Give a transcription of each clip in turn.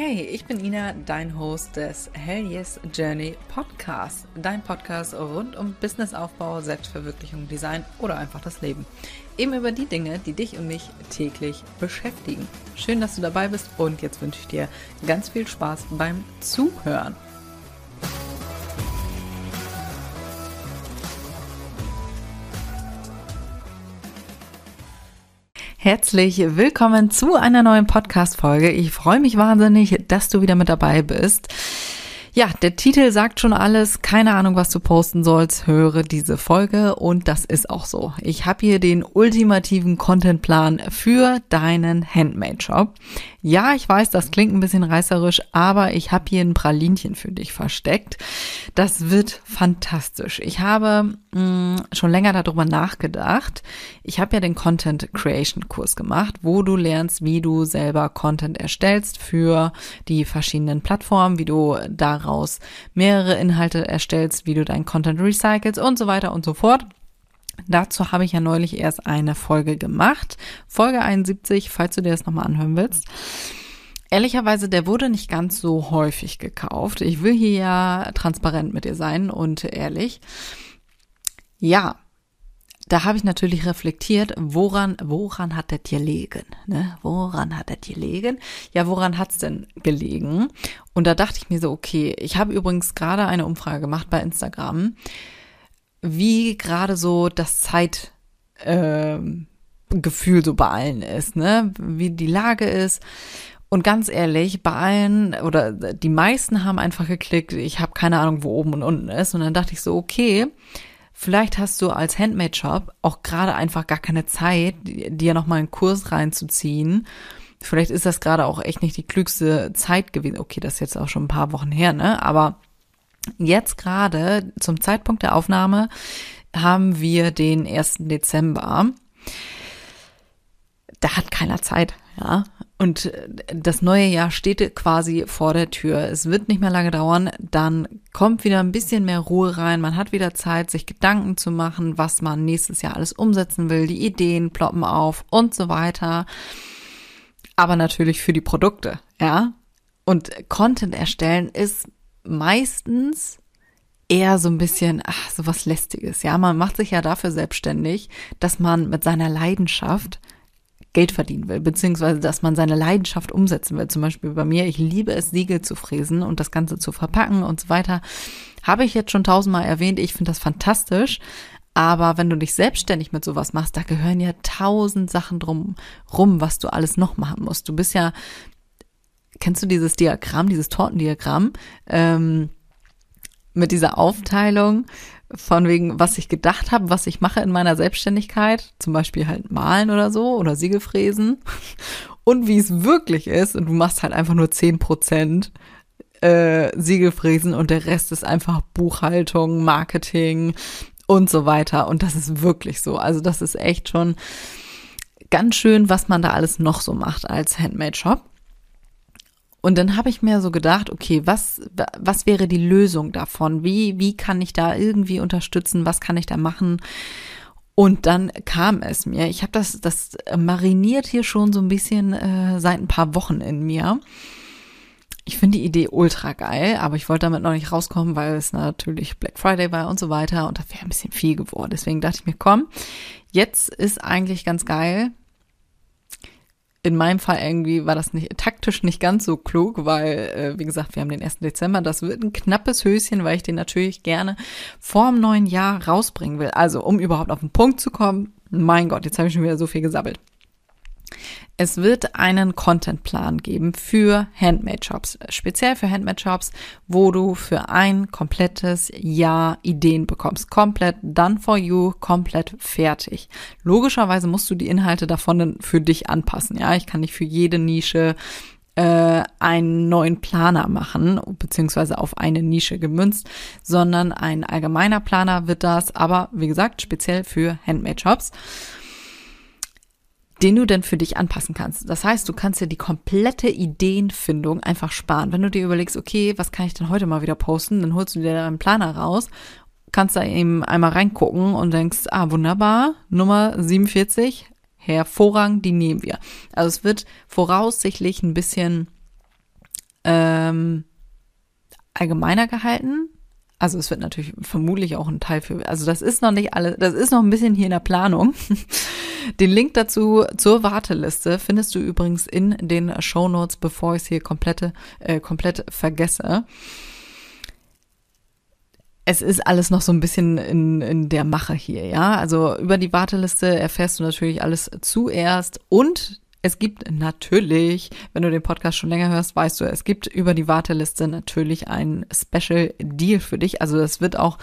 Hey, ich bin Ina, dein Host des Hell Yes Journey Podcast. Dein Podcast rund um Businessaufbau, Selbstverwirklichung, Design oder einfach das Leben. Eben über die Dinge, die dich und mich täglich beschäftigen. Schön, dass du dabei bist und jetzt wünsche ich dir ganz viel Spaß beim Zuhören. Herzlich willkommen zu einer neuen Podcast-Folge. Ich freue mich wahnsinnig, dass du wieder mit dabei bist. Ja, der Titel sagt schon alles. Keine Ahnung, was du posten sollst. Höre diese Folge und das ist auch so. Ich habe hier den ultimativen Contentplan für deinen Handmade-Shop. Ja, ich weiß, das klingt ein bisschen reißerisch, aber ich habe hier ein Pralinchen für dich versteckt. Das wird fantastisch. Ich habe mh, mm, schon länger darüber nachgedacht. Ich habe ja den Content Creation Kurs gemacht, wo du lernst, wie du selber Content erstellst für die verschiedenen Plattformen, wie du daraus mehrere Inhalte erstellst, wie du deinen Content recycelst und so weiter und so fort. Dazu habe ich ja neulich erst eine Folge gemacht. Folge 71, falls du dir das nochmal anhören willst. Ehrlicherweise, der wurde nicht ganz so häufig gekauft. Ich will hier ja transparent mit dir sein und ehrlich. Ja, da habe ich natürlich reflektiert, woran, woran hat das gelegen? Ne? Woran hat das gelegen? Ja, woran hat's denn gelegen? Und da dachte ich mir so, okay, ich habe übrigens gerade eine Umfrage gemacht bei Instagram wie gerade so das Zeitgefühl äh, so bei allen ist, ne? Wie die Lage ist. Und ganz ehrlich, bei allen oder die meisten haben einfach geklickt, ich habe keine Ahnung, wo oben und unten ist. Und dann dachte ich so, okay, vielleicht hast du als Handmade-Shop auch gerade einfach gar keine Zeit, dir nochmal einen Kurs reinzuziehen. Vielleicht ist das gerade auch echt nicht die klügste Zeit gewesen. Okay, das ist jetzt auch schon ein paar Wochen her, ne? Aber Jetzt gerade zum Zeitpunkt der Aufnahme haben wir den 1. Dezember. Da hat keiner Zeit, ja. Und das neue Jahr steht quasi vor der Tür. Es wird nicht mehr lange dauern. Dann kommt wieder ein bisschen mehr Ruhe rein. Man hat wieder Zeit, sich Gedanken zu machen, was man nächstes Jahr alles umsetzen will. Die Ideen ploppen auf und so weiter. Aber natürlich für die Produkte, ja. Und Content erstellen ist meistens eher so ein bisschen, ach, so was Lästiges. Ja, man macht sich ja dafür selbstständig, dass man mit seiner Leidenschaft Geld verdienen will, beziehungsweise dass man seine Leidenschaft umsetzen will. Zum Beispiel bei mir, ich liebe es, Siegel zu fräsen und das Ganze zu verpacken und so weiter. Habe ich jetzt schon tausendmal erwähnt, ich finde das fantastisch. Aber wenn du dich selbstständig mit sowas machst, da gehören ja tausend Sachen drum rum, was du alles noch machen musst. Du bist ja kennst du dieses Diagramm, dieses Tortendiagramm, ähm, mit dieser Aufteilung von wegen, was ich gedacht habe, was ich mache in meiner Selbstständigkeit, zum Beispiel halt malen oder so oder Siegelfräsen und wie es wirklich ist und du machst halt einfach nur zehn Prozent äh, Siegelfräsen und der Rest ist einfach Buchhaltung, Marketing und so weiter und das ist wirklich so. Also das ist echt schon ganz schön, was man da alles noch so macht als Handmade-Shop. Und dann habe ich mir so gedacht, okay, was, was wäre die Lösung davon? Wie, wie kann ich da irgendwie unterstützen? Was kann ich da machen? Und dann kam es mir. Ich habe das, das mariniert hier schon so ein bisschen äh, seit ein paar Wochen in mir. Ich finde die Idee ultra geil, aber ich wollte damit noch nicht rauskommen, weil es natürlich Black Friday war und so weiter und das wäre ein bisschen viel geworden. Deswegen dachte ich mir, komm, jetzt ist eigentlich ganz geil, in meinem Fall irgendwie war das nicht taktisch nicht ganz so klug, weil, äh, wie gesagt, wir haben den 1. Dezember. Das wird ein knappes Höschen, weil ich den natürlich gerne vorm neuen Jahr rausbringen will. Also, um überhaupt auf den Punkt zu kommen, mein Gott, jetzt habe ich schon wieder so viel gesabbelt. Es wird einen Contentplan geben für Handmade-Shops, speziell für Handmade-Shops, wo du für ein komplettes Jahr Ideen bekommst. Komplett done for you, komplett fertig. Logischerweise musst du die Inhalte davon für dich anpassen. Ja, ich kann nicht für jede Nische äh, einen neuen Planer machen, beziehungsweise auf eine Nische gemünzt, sondern ein allgemeiner Planer wird das, aber wie gesagt, speziell für Handmade-Shops den du denn für dich anpassen kannst. Das heißt, du kannst dir die komplette Ideenfindung einfach sparen. Wenn du dir überlegst, okay, was kann ich denn heute mal wieder posten, dann holst du dir deinen Planer raus, kannst da eben einmal reingucken und denkst, ah, wunderbar, Nummer 47, hervorragend, die nehmen wir. Also es wird voraussichtlich ein bisschen ähm, allgemeiner gehalten. Also es wird natürlich vermutlich auch ein Teil für, also das ist noch nicht alles, das ist noch ein bisschen hier in der Planung. Den Link dazu zur Warteliste findest du übrigens in den Show Notes, bevor ich es hier komplette, äh, komplett vergesse. Es ist alles noch so ein bisschen in, in der Mache hier, ja. Also über die Warteliste erfährst du natürlich alles zuerst und es gibt natürlich, wenn du den Podcast schon länger hörst, weißt du, es gibt über die Warteliste natürlich ein Special Deal für dich. Also das wird auch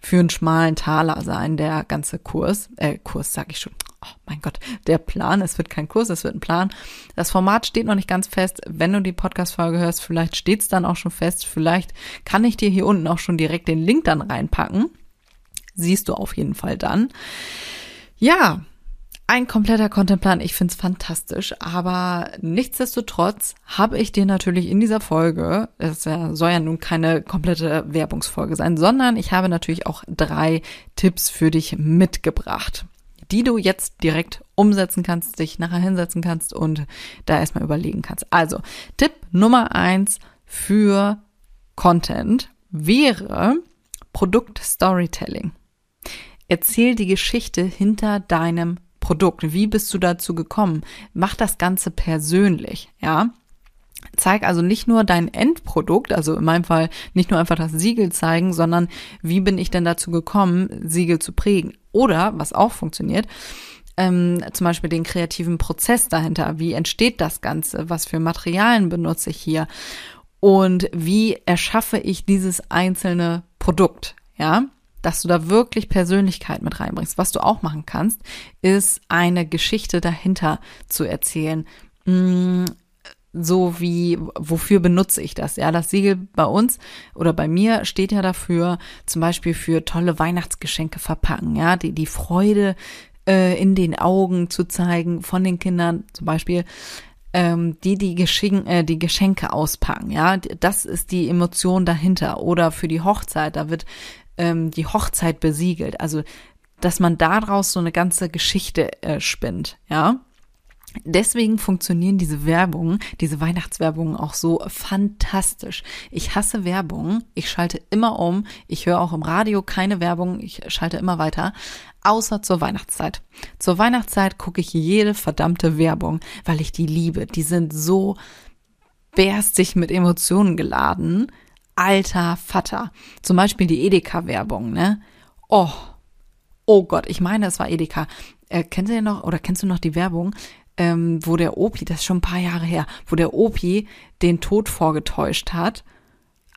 für einen schmalen Taler sein, der ganze Kurs, äh, Kurs sag ich schon. Oh mein Gott, der Plan, es wird kein Kurs, es wird ein Plan. Das Format steht noch nicht ganz fest. Wenn du die Podcast-Folge hörst, vielleicht steht es dann auch schon fest. Vielleicht kann ich dir hier unten auch schon direkt den Link dann reinpacken. Siehst du auf jeden Fall dann. Ja, ein kompletter Contentplan, ich find's fantastisch, aber nichtsdestotrotz habe ich dir natürlich in dieser Folge, es soll ja nun keine komplette Werbungsfolge sein, sondern ich habe natürlich auch drei Tipps für dich mitgebracht, die du jetzt direkt umsetzen kannst, dich nachher hinsetzen kannst und da erstmal überlegen kannst. Also, Tipp Nummer eins für Content wäre Produkt Storytelling. Erzähl die Geschichte hinter deinem Produkt? Wie bist du dazu gekommen? Mach das Ganze persönlich, ja? Zeig also nicht nur dein Endprodukt, also in meinem Fall nicht nur einfach das Siegel zeigen, sondern wie bin ich denn dazu gekommen, Siegel zu prägen? Oder, was auch funktioniert, ähm, zum Beispiel den kreativen Prozess dahinter. Wie entsteht das Ganze? Was für Materialien benutze ich hier? Und wie erschaffe ich dieses einzelne Produkt? Ja, dass du da wirklich Persönlichkeit mit reinbringst. Was du auch machen kannst, ist eine Geschichte dahinter zu erzählen. Mm, so wie, wofür benutze ich das? Ja, das Siegel bei uns oder bei mir steht ja dafür, zum Beispiel für tolle Weihnachtsgeschenke verpacken, ja, die, die Freude äh, in den Augen zu zeigen von den Kindern, zum Beispiel ähm, die die, Geschenke, äh, die Geschenke auspacken, ja, das ist die Emotion dahinter. Oder für die Hochzeit, da wird ähm, die Hochzeit besiegelt. Also, dass man daraus so eine ganze Geschichte äh, spinnt, ja. Deswegen funktionieren diese Werbungen, diese Weihnachtswerbungen auch so fantastisch. Ich hasse Werbung. Ich schalte immer um. Ich höre auch im Radio keine Werbung. Ich schalte immer weiter. Außer zur Weihnachtszeit. Zur Weihnachtszeit gucke ich jede verdammte Werbung, weil ich die liebe. Die sind so berstig mit Emotionen geladen alter Vater. Zum Beispiel die Edeka-Werbung, ne? Oh, oh Gott, ich meine, es war Edeka. Äh, kennst du noch, oder kennst du noch die Werbung, ähm, wo der Opi, das ist schon ein paar Jahre her, wo der Opi den Tod vorgetäuscht hat?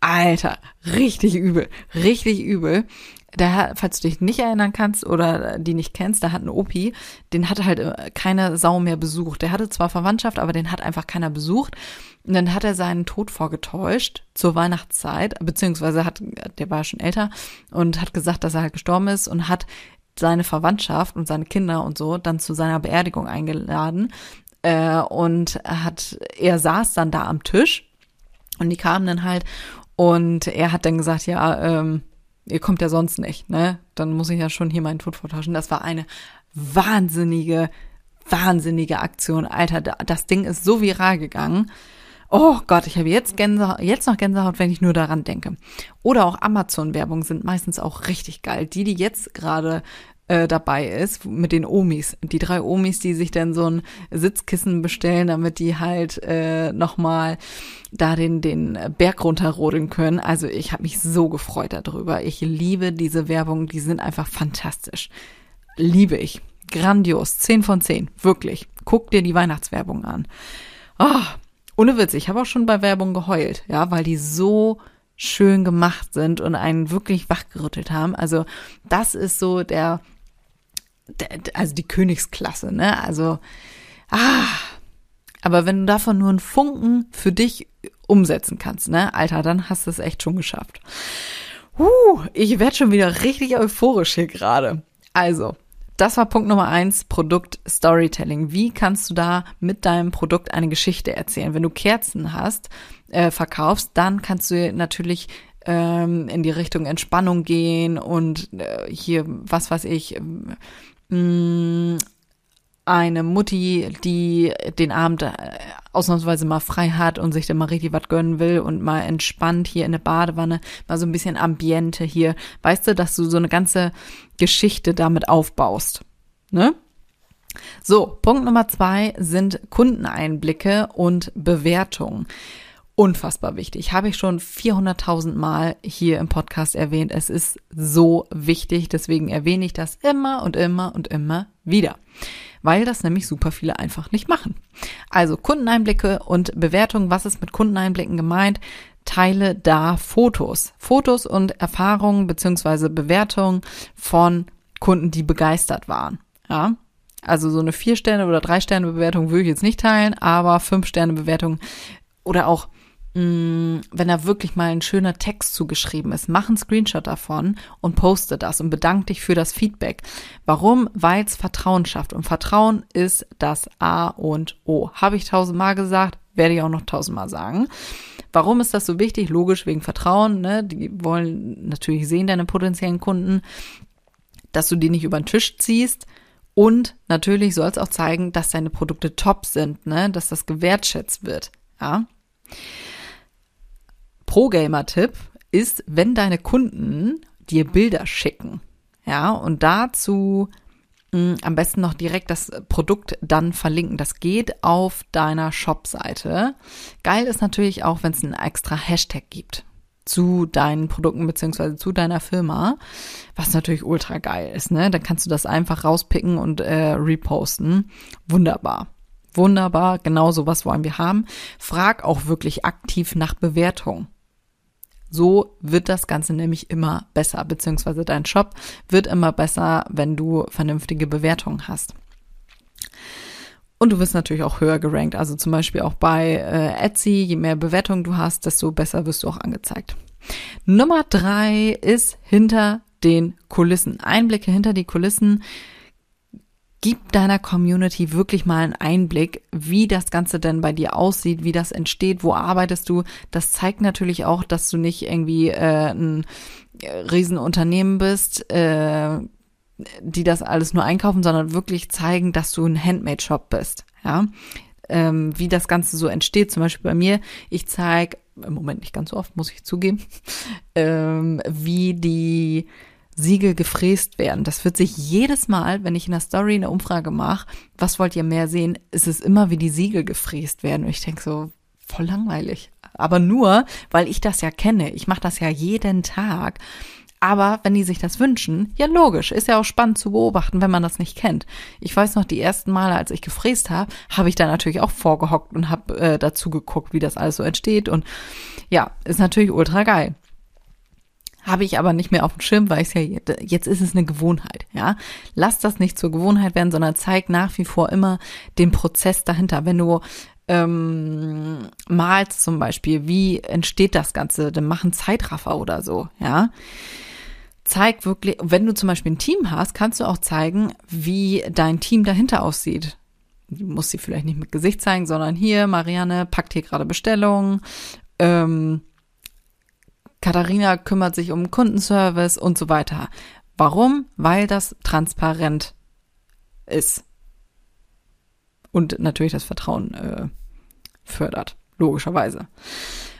Alter, richtig übel, richtig übel der falls du dich nicht erinnern kannst oder die nicht kennst, da hat ein Opi, den hat halt äh, keine Sau mehr besucht. Der hatte zwar Verwandtschaft, aber den hat einfach keiner besucht. Und dann hat er seinen Tod vorgetäuscht zur Weihnachtszeit, beziehungsweise hat, der war schon älter und hat gesagt, dass er halt gestorben ist und hat seine Verwandtschaft und seine Kinder und so dann zu seiner Beerdigung eingeladen. Äh, und hat, er saß dann da am Tisch und die kamen dann halt und er hat dann gesagt, ja, ähm, ihr kommt ja sonst nicht, ne? Dann muss ich ja schon hier meinen Tod vortauschen. Das war eine wahnsinnige, wahnsinnige Aktion. Alter, das Ding ist so viral gegangen. Oh Gott, ich habe jetzt Gänsehaut, jetzt noch Gänsehaut, wenn ich nur daran denke. Oder auch Amazon-Werbung sind meistens auch richtig geil. Die, die jetzt gerade äh, dabei ist mit den Omis. Die drei Omis, die sich dann so ein Sitzkissen bestellen, damit die halt äh, nochmal da den, den Berg runterrodeln können. Also ich habe mich so gefreut darüber. Ich liebe diese Werbung, die sind einfach fantastisch. Liebe ich. Grandios. Zehn von zehn. Wirklich. Guck dir die Weihnachtswerbung an. Oh, ohne Witz, ich habe auch schon bei Werbung geheult, ja, weil die so schön gemacht sind und einen wirklich wachgerüttelt haben. Also das ist so der also die Königsklasse, ne? Also, ah, aber wenn du davon nur einen Funken für dich umsetzen kannst, ne, Alter, dann hast du es echt schon geschafft. Uh, ich werde schon wieder richtig euphorisch hier gerade. Also, das war Punkt Nummer eins, Produkt Storytelling. Wie kannst du da mit deinem Produkt eine Geschichte erzählen? Wenn du Kerzen hast, äh, verkaufst, dann kannst du natürlich ähm, in die Richtung Entspannung gehen und äh, hier, was weiß ich, eine Mutti, die den Abend äh, ausnahmsweise mal frei hat und sich dann mal richtig was gönnen will und mal entspannt hier in der Badewanne, mal so ein bisschen Ambiente hier. Weißt du, dass du so eine ganze Geschichte damit aufbaust. Ne? So, Punkt Nummer zwei sind Kundeneinblicke und Bewertungen. Unfassbar wichtig. Habe ich schon 400.000 Mal hier im Podcast erwähnt. Es ist so wichtig. Deswegen erwähne ich das immer und immer und immer wieder. Weil das nämlich super viele einfach nicht machen. Also Kundeneinblicke und Bewertungen. Was ist mit Kundeneinblicken gemeint? Teile da Fotos. Fotos und Erfahrungen beziehungsweise Bewertungen von Kunden, die begeistert waren. Ja, also so eine vier Sterne oder drei Sterne Bewertung würde ich jetzt nicht teilen, aber fünf Sterne Bewertung oder auch mm, wenn da wirklich mal ein schöner Text zugeschrieben ist, mach einen Screenshot davon und poste das und bedank dich für das Feedback. Warum? Weil es Vertrauen schafft und Vertrauen ist das A und O. Habe ich tausendmal gesagt, werde ich auch noch tausendmal sagen. Warum ist das so wichtig? Logisch wegen Vertrauen. Ne? Die wollen natürlich sehen, deine potenziellen Kunden, dass du die nicht über den Tisch ziehst und natürlich soll es auch zeigen, dass deine Produkte top sind, ne? dass das gewertschätzt wird. Ja. Pro-Gamer-Tipp ist, wenn deine Kunden dir Bilder schicken, ja, und dazu mh, hm, am besten noch direkt das Produkt dann verlinken. Das geht auf deiner Shop-Seite. Geil ist natürlich auch, wenn es einen extra Hashtag gibt zu deinen Produkten beziehungsweise zu deiner Firma, was natürlich ultra geil ist, ne? Dann kannst du das einfach rauspicken und äh, reposten. Wunderbar. Wunderbar, genau sowas wollen wir haben. Frag auch wirklich aktiv nach Bewertung. So wird das Ganze nämlich immer besser, beziehungsweise dein Shop wird immer besser, wenn du vernünftige Bewertungen hast. Und du wirst natürlich auch höher gerankt. Also zum Beispiel auch bei äh, Etsy, je mehr Bewertungen du hast, desto besser wirst du auch angezeigt. Nummer drei ist hinter den Kulissen. Einblicke hinter die Kulissen. Gib deiner Community wirklich mal einen Einblick, wie das Ganze denn bei dir aussieht, wie das entsteht, wo arbeitest du. Das zeigt natürlich auch, dass du nicht irgendwie äh, ein Riesenunternehmen bist, äh, die das alles nur einkaufen, sondern wirklich zeigen, dass du ein Handmade-Shop bist. Ja, ähm, wie das Ganze so entsteht. Zum Beispiel bei mir, ich zeige, im Moment nicht ganz so oft, muss ich zugeben, ähm, wie die Siegel gefräst werden. Das wird sich jedes Mal, wenn ich in der Story eine Umfrage mache, was wollt ihr mehr sehen, ist es immer, wie die Siegel gefräst werden. Und ich denke so, voll langweilig. Aber nur, weil ich das ja kenne. Ich mache das ja jeden Tag. Aber wenn die sich das wünschen, ja logisch, ist ja auch spannend zu beobachten, wenn man das nicht kennt. Ich weiß noch, die ersten Male, als ich gefräst habe, habe ich da natürlich auch vorgehockt und habe äh, dazu geguckt, wie das alles so entsteht. Und ja, ist natürlich ultra geil. Habe ich aber nicht mehr auf dem Schirm, weil es ja jetzt ist es eine Gewohnheit, ja. Lass das nicht zur Gewohnheit werden, sondern zeig nach wie vor immer den Prozess dahinter. Wenn du ähm, malst zum Beispiel, wie entsteht das Ganze? Dann machen Zeitraffer oder so, ja zeig wirklich, wenn du zum Beispiel ein Team hast, kannst du auch zeigen, wie dein Team dahinter aussieht. Du musst sie vielleicht nicht mit Gesicht zeigen, sondern hier, Marianne packt hier gerade Bestellungen, ähm, Katharina kümmert sich um Kundenservice und so weiter. Warum? Weil das transparent ist. Und natürlich das Vertrauen äh, fördert, logischerweise.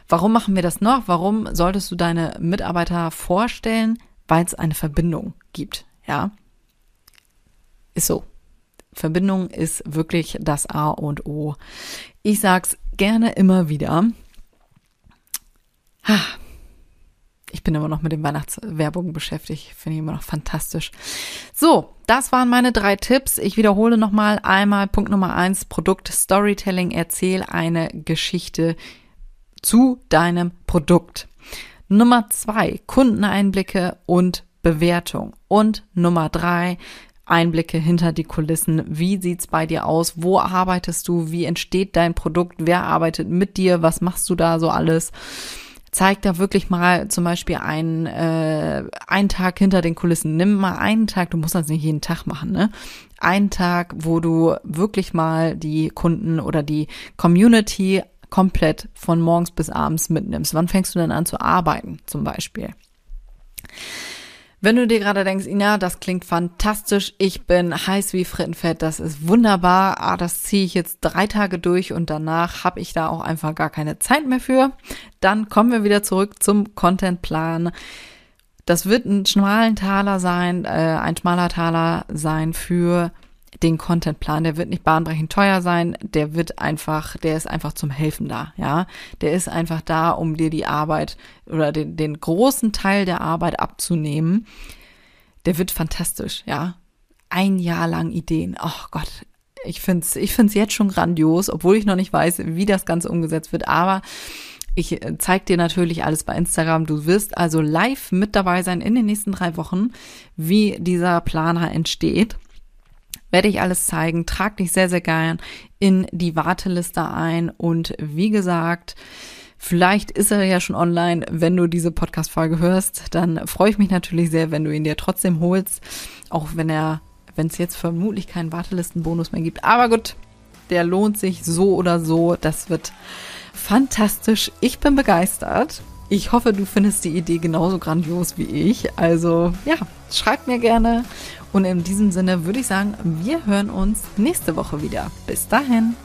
Warum machen wir das noch? Warum solltest du deine Mitarbeiter vorstellen? weil es eine Verbindung gibt, ja. Ist so. Verbindung ist wirklich das A und O. Ich sag's gerne immer wieder. Ich bin immer noch mit den Weihnachtswerbungen beschäftigt. Finde ich immer noch fantastisch. So, das waren meine drei Tipps. Ich wiederhole nochmal einmal Punkt Nummer eins, Produkt Storytelling. Erzähl eine Geschichte zu deinem Produkt. Nummer zwei, Kundeneinblicke und Bewertung. Und Nummer drei, Einblicke hinter die Kulissen. Wie sieht's bei dir aus? Wo arbeitest du? Wie entsteht dein Produkt? Wer arbeitet mit dir? Was machst du da so alles? Zeig da wirklich mal zum Beispiel einen, äh, einen Tag hinter den Kulissen. Nimm mal einen Tag, du musst das nicht jeden Tag machen, ne? Einen Tag, wo du wirklich mal die Kunden oder die Community komplett von morgens bis abends mitnimmst. Wann fängst du denn an zu arbeiten zum Beispiel? Wenn du dir gerade denkst, Ina, das klingt fantastisch, ich bin heiß wie Frittenfett, das ist wunderbar, ah, das ziehe ich jetzt drei Tage durch und danach habe ich da auch einfach gar keine Zeit mehr für, dann kommen wir wieder zurück zum Contentplan. Das wird ein schmalen Taler sein, äh, ein schmaler Taler sein für den Contentplan. Der wird nicht bahnbrechend teuer sein. Der wird einfach, der ist einfach zum Helfen da. Ja, der ist einfach da, um dir die Arbeit oder den, den großen Teil der Arbeit abzunehmen. Der wird fantastisch. Ja, ein Jahr lang Ideen. Oh Gott, ich find's, ich find's jetzt schon grandios, obwohl ich noch nicht weiß, wie das Ganze umgesetzt wird. Aber ich äh, zeig dir natürlich alles bei Instagram. Du wirst also live mit dabei sein in den nächsten drei Wochen, wie dieser Planer entsteht werde ich alles zeigen. Trag dich sehr, sehr gern in die Warteliste ein. Und wie gesagt, vielleicht ist er ja schon online, wenn du diese Podcast-Folge hörst. Dann freue ich mich natürlich sehr, wenn du ihn dir trotzdem holst. Auch wenn er, wenn es jetzt vermutlich keinen Wartelistenbonus mehr gibt. Aber gut, der lohnt sich so oder so. Das wird fantastisch. Ich bin begeistert. Ich hoffe, du findest die Idee genauso grandios wie ich. Also ja, schreib mir gerne und in diesem Sinne würde ich sagen, wir hören uns nächste Woche wieder. Bis dahin.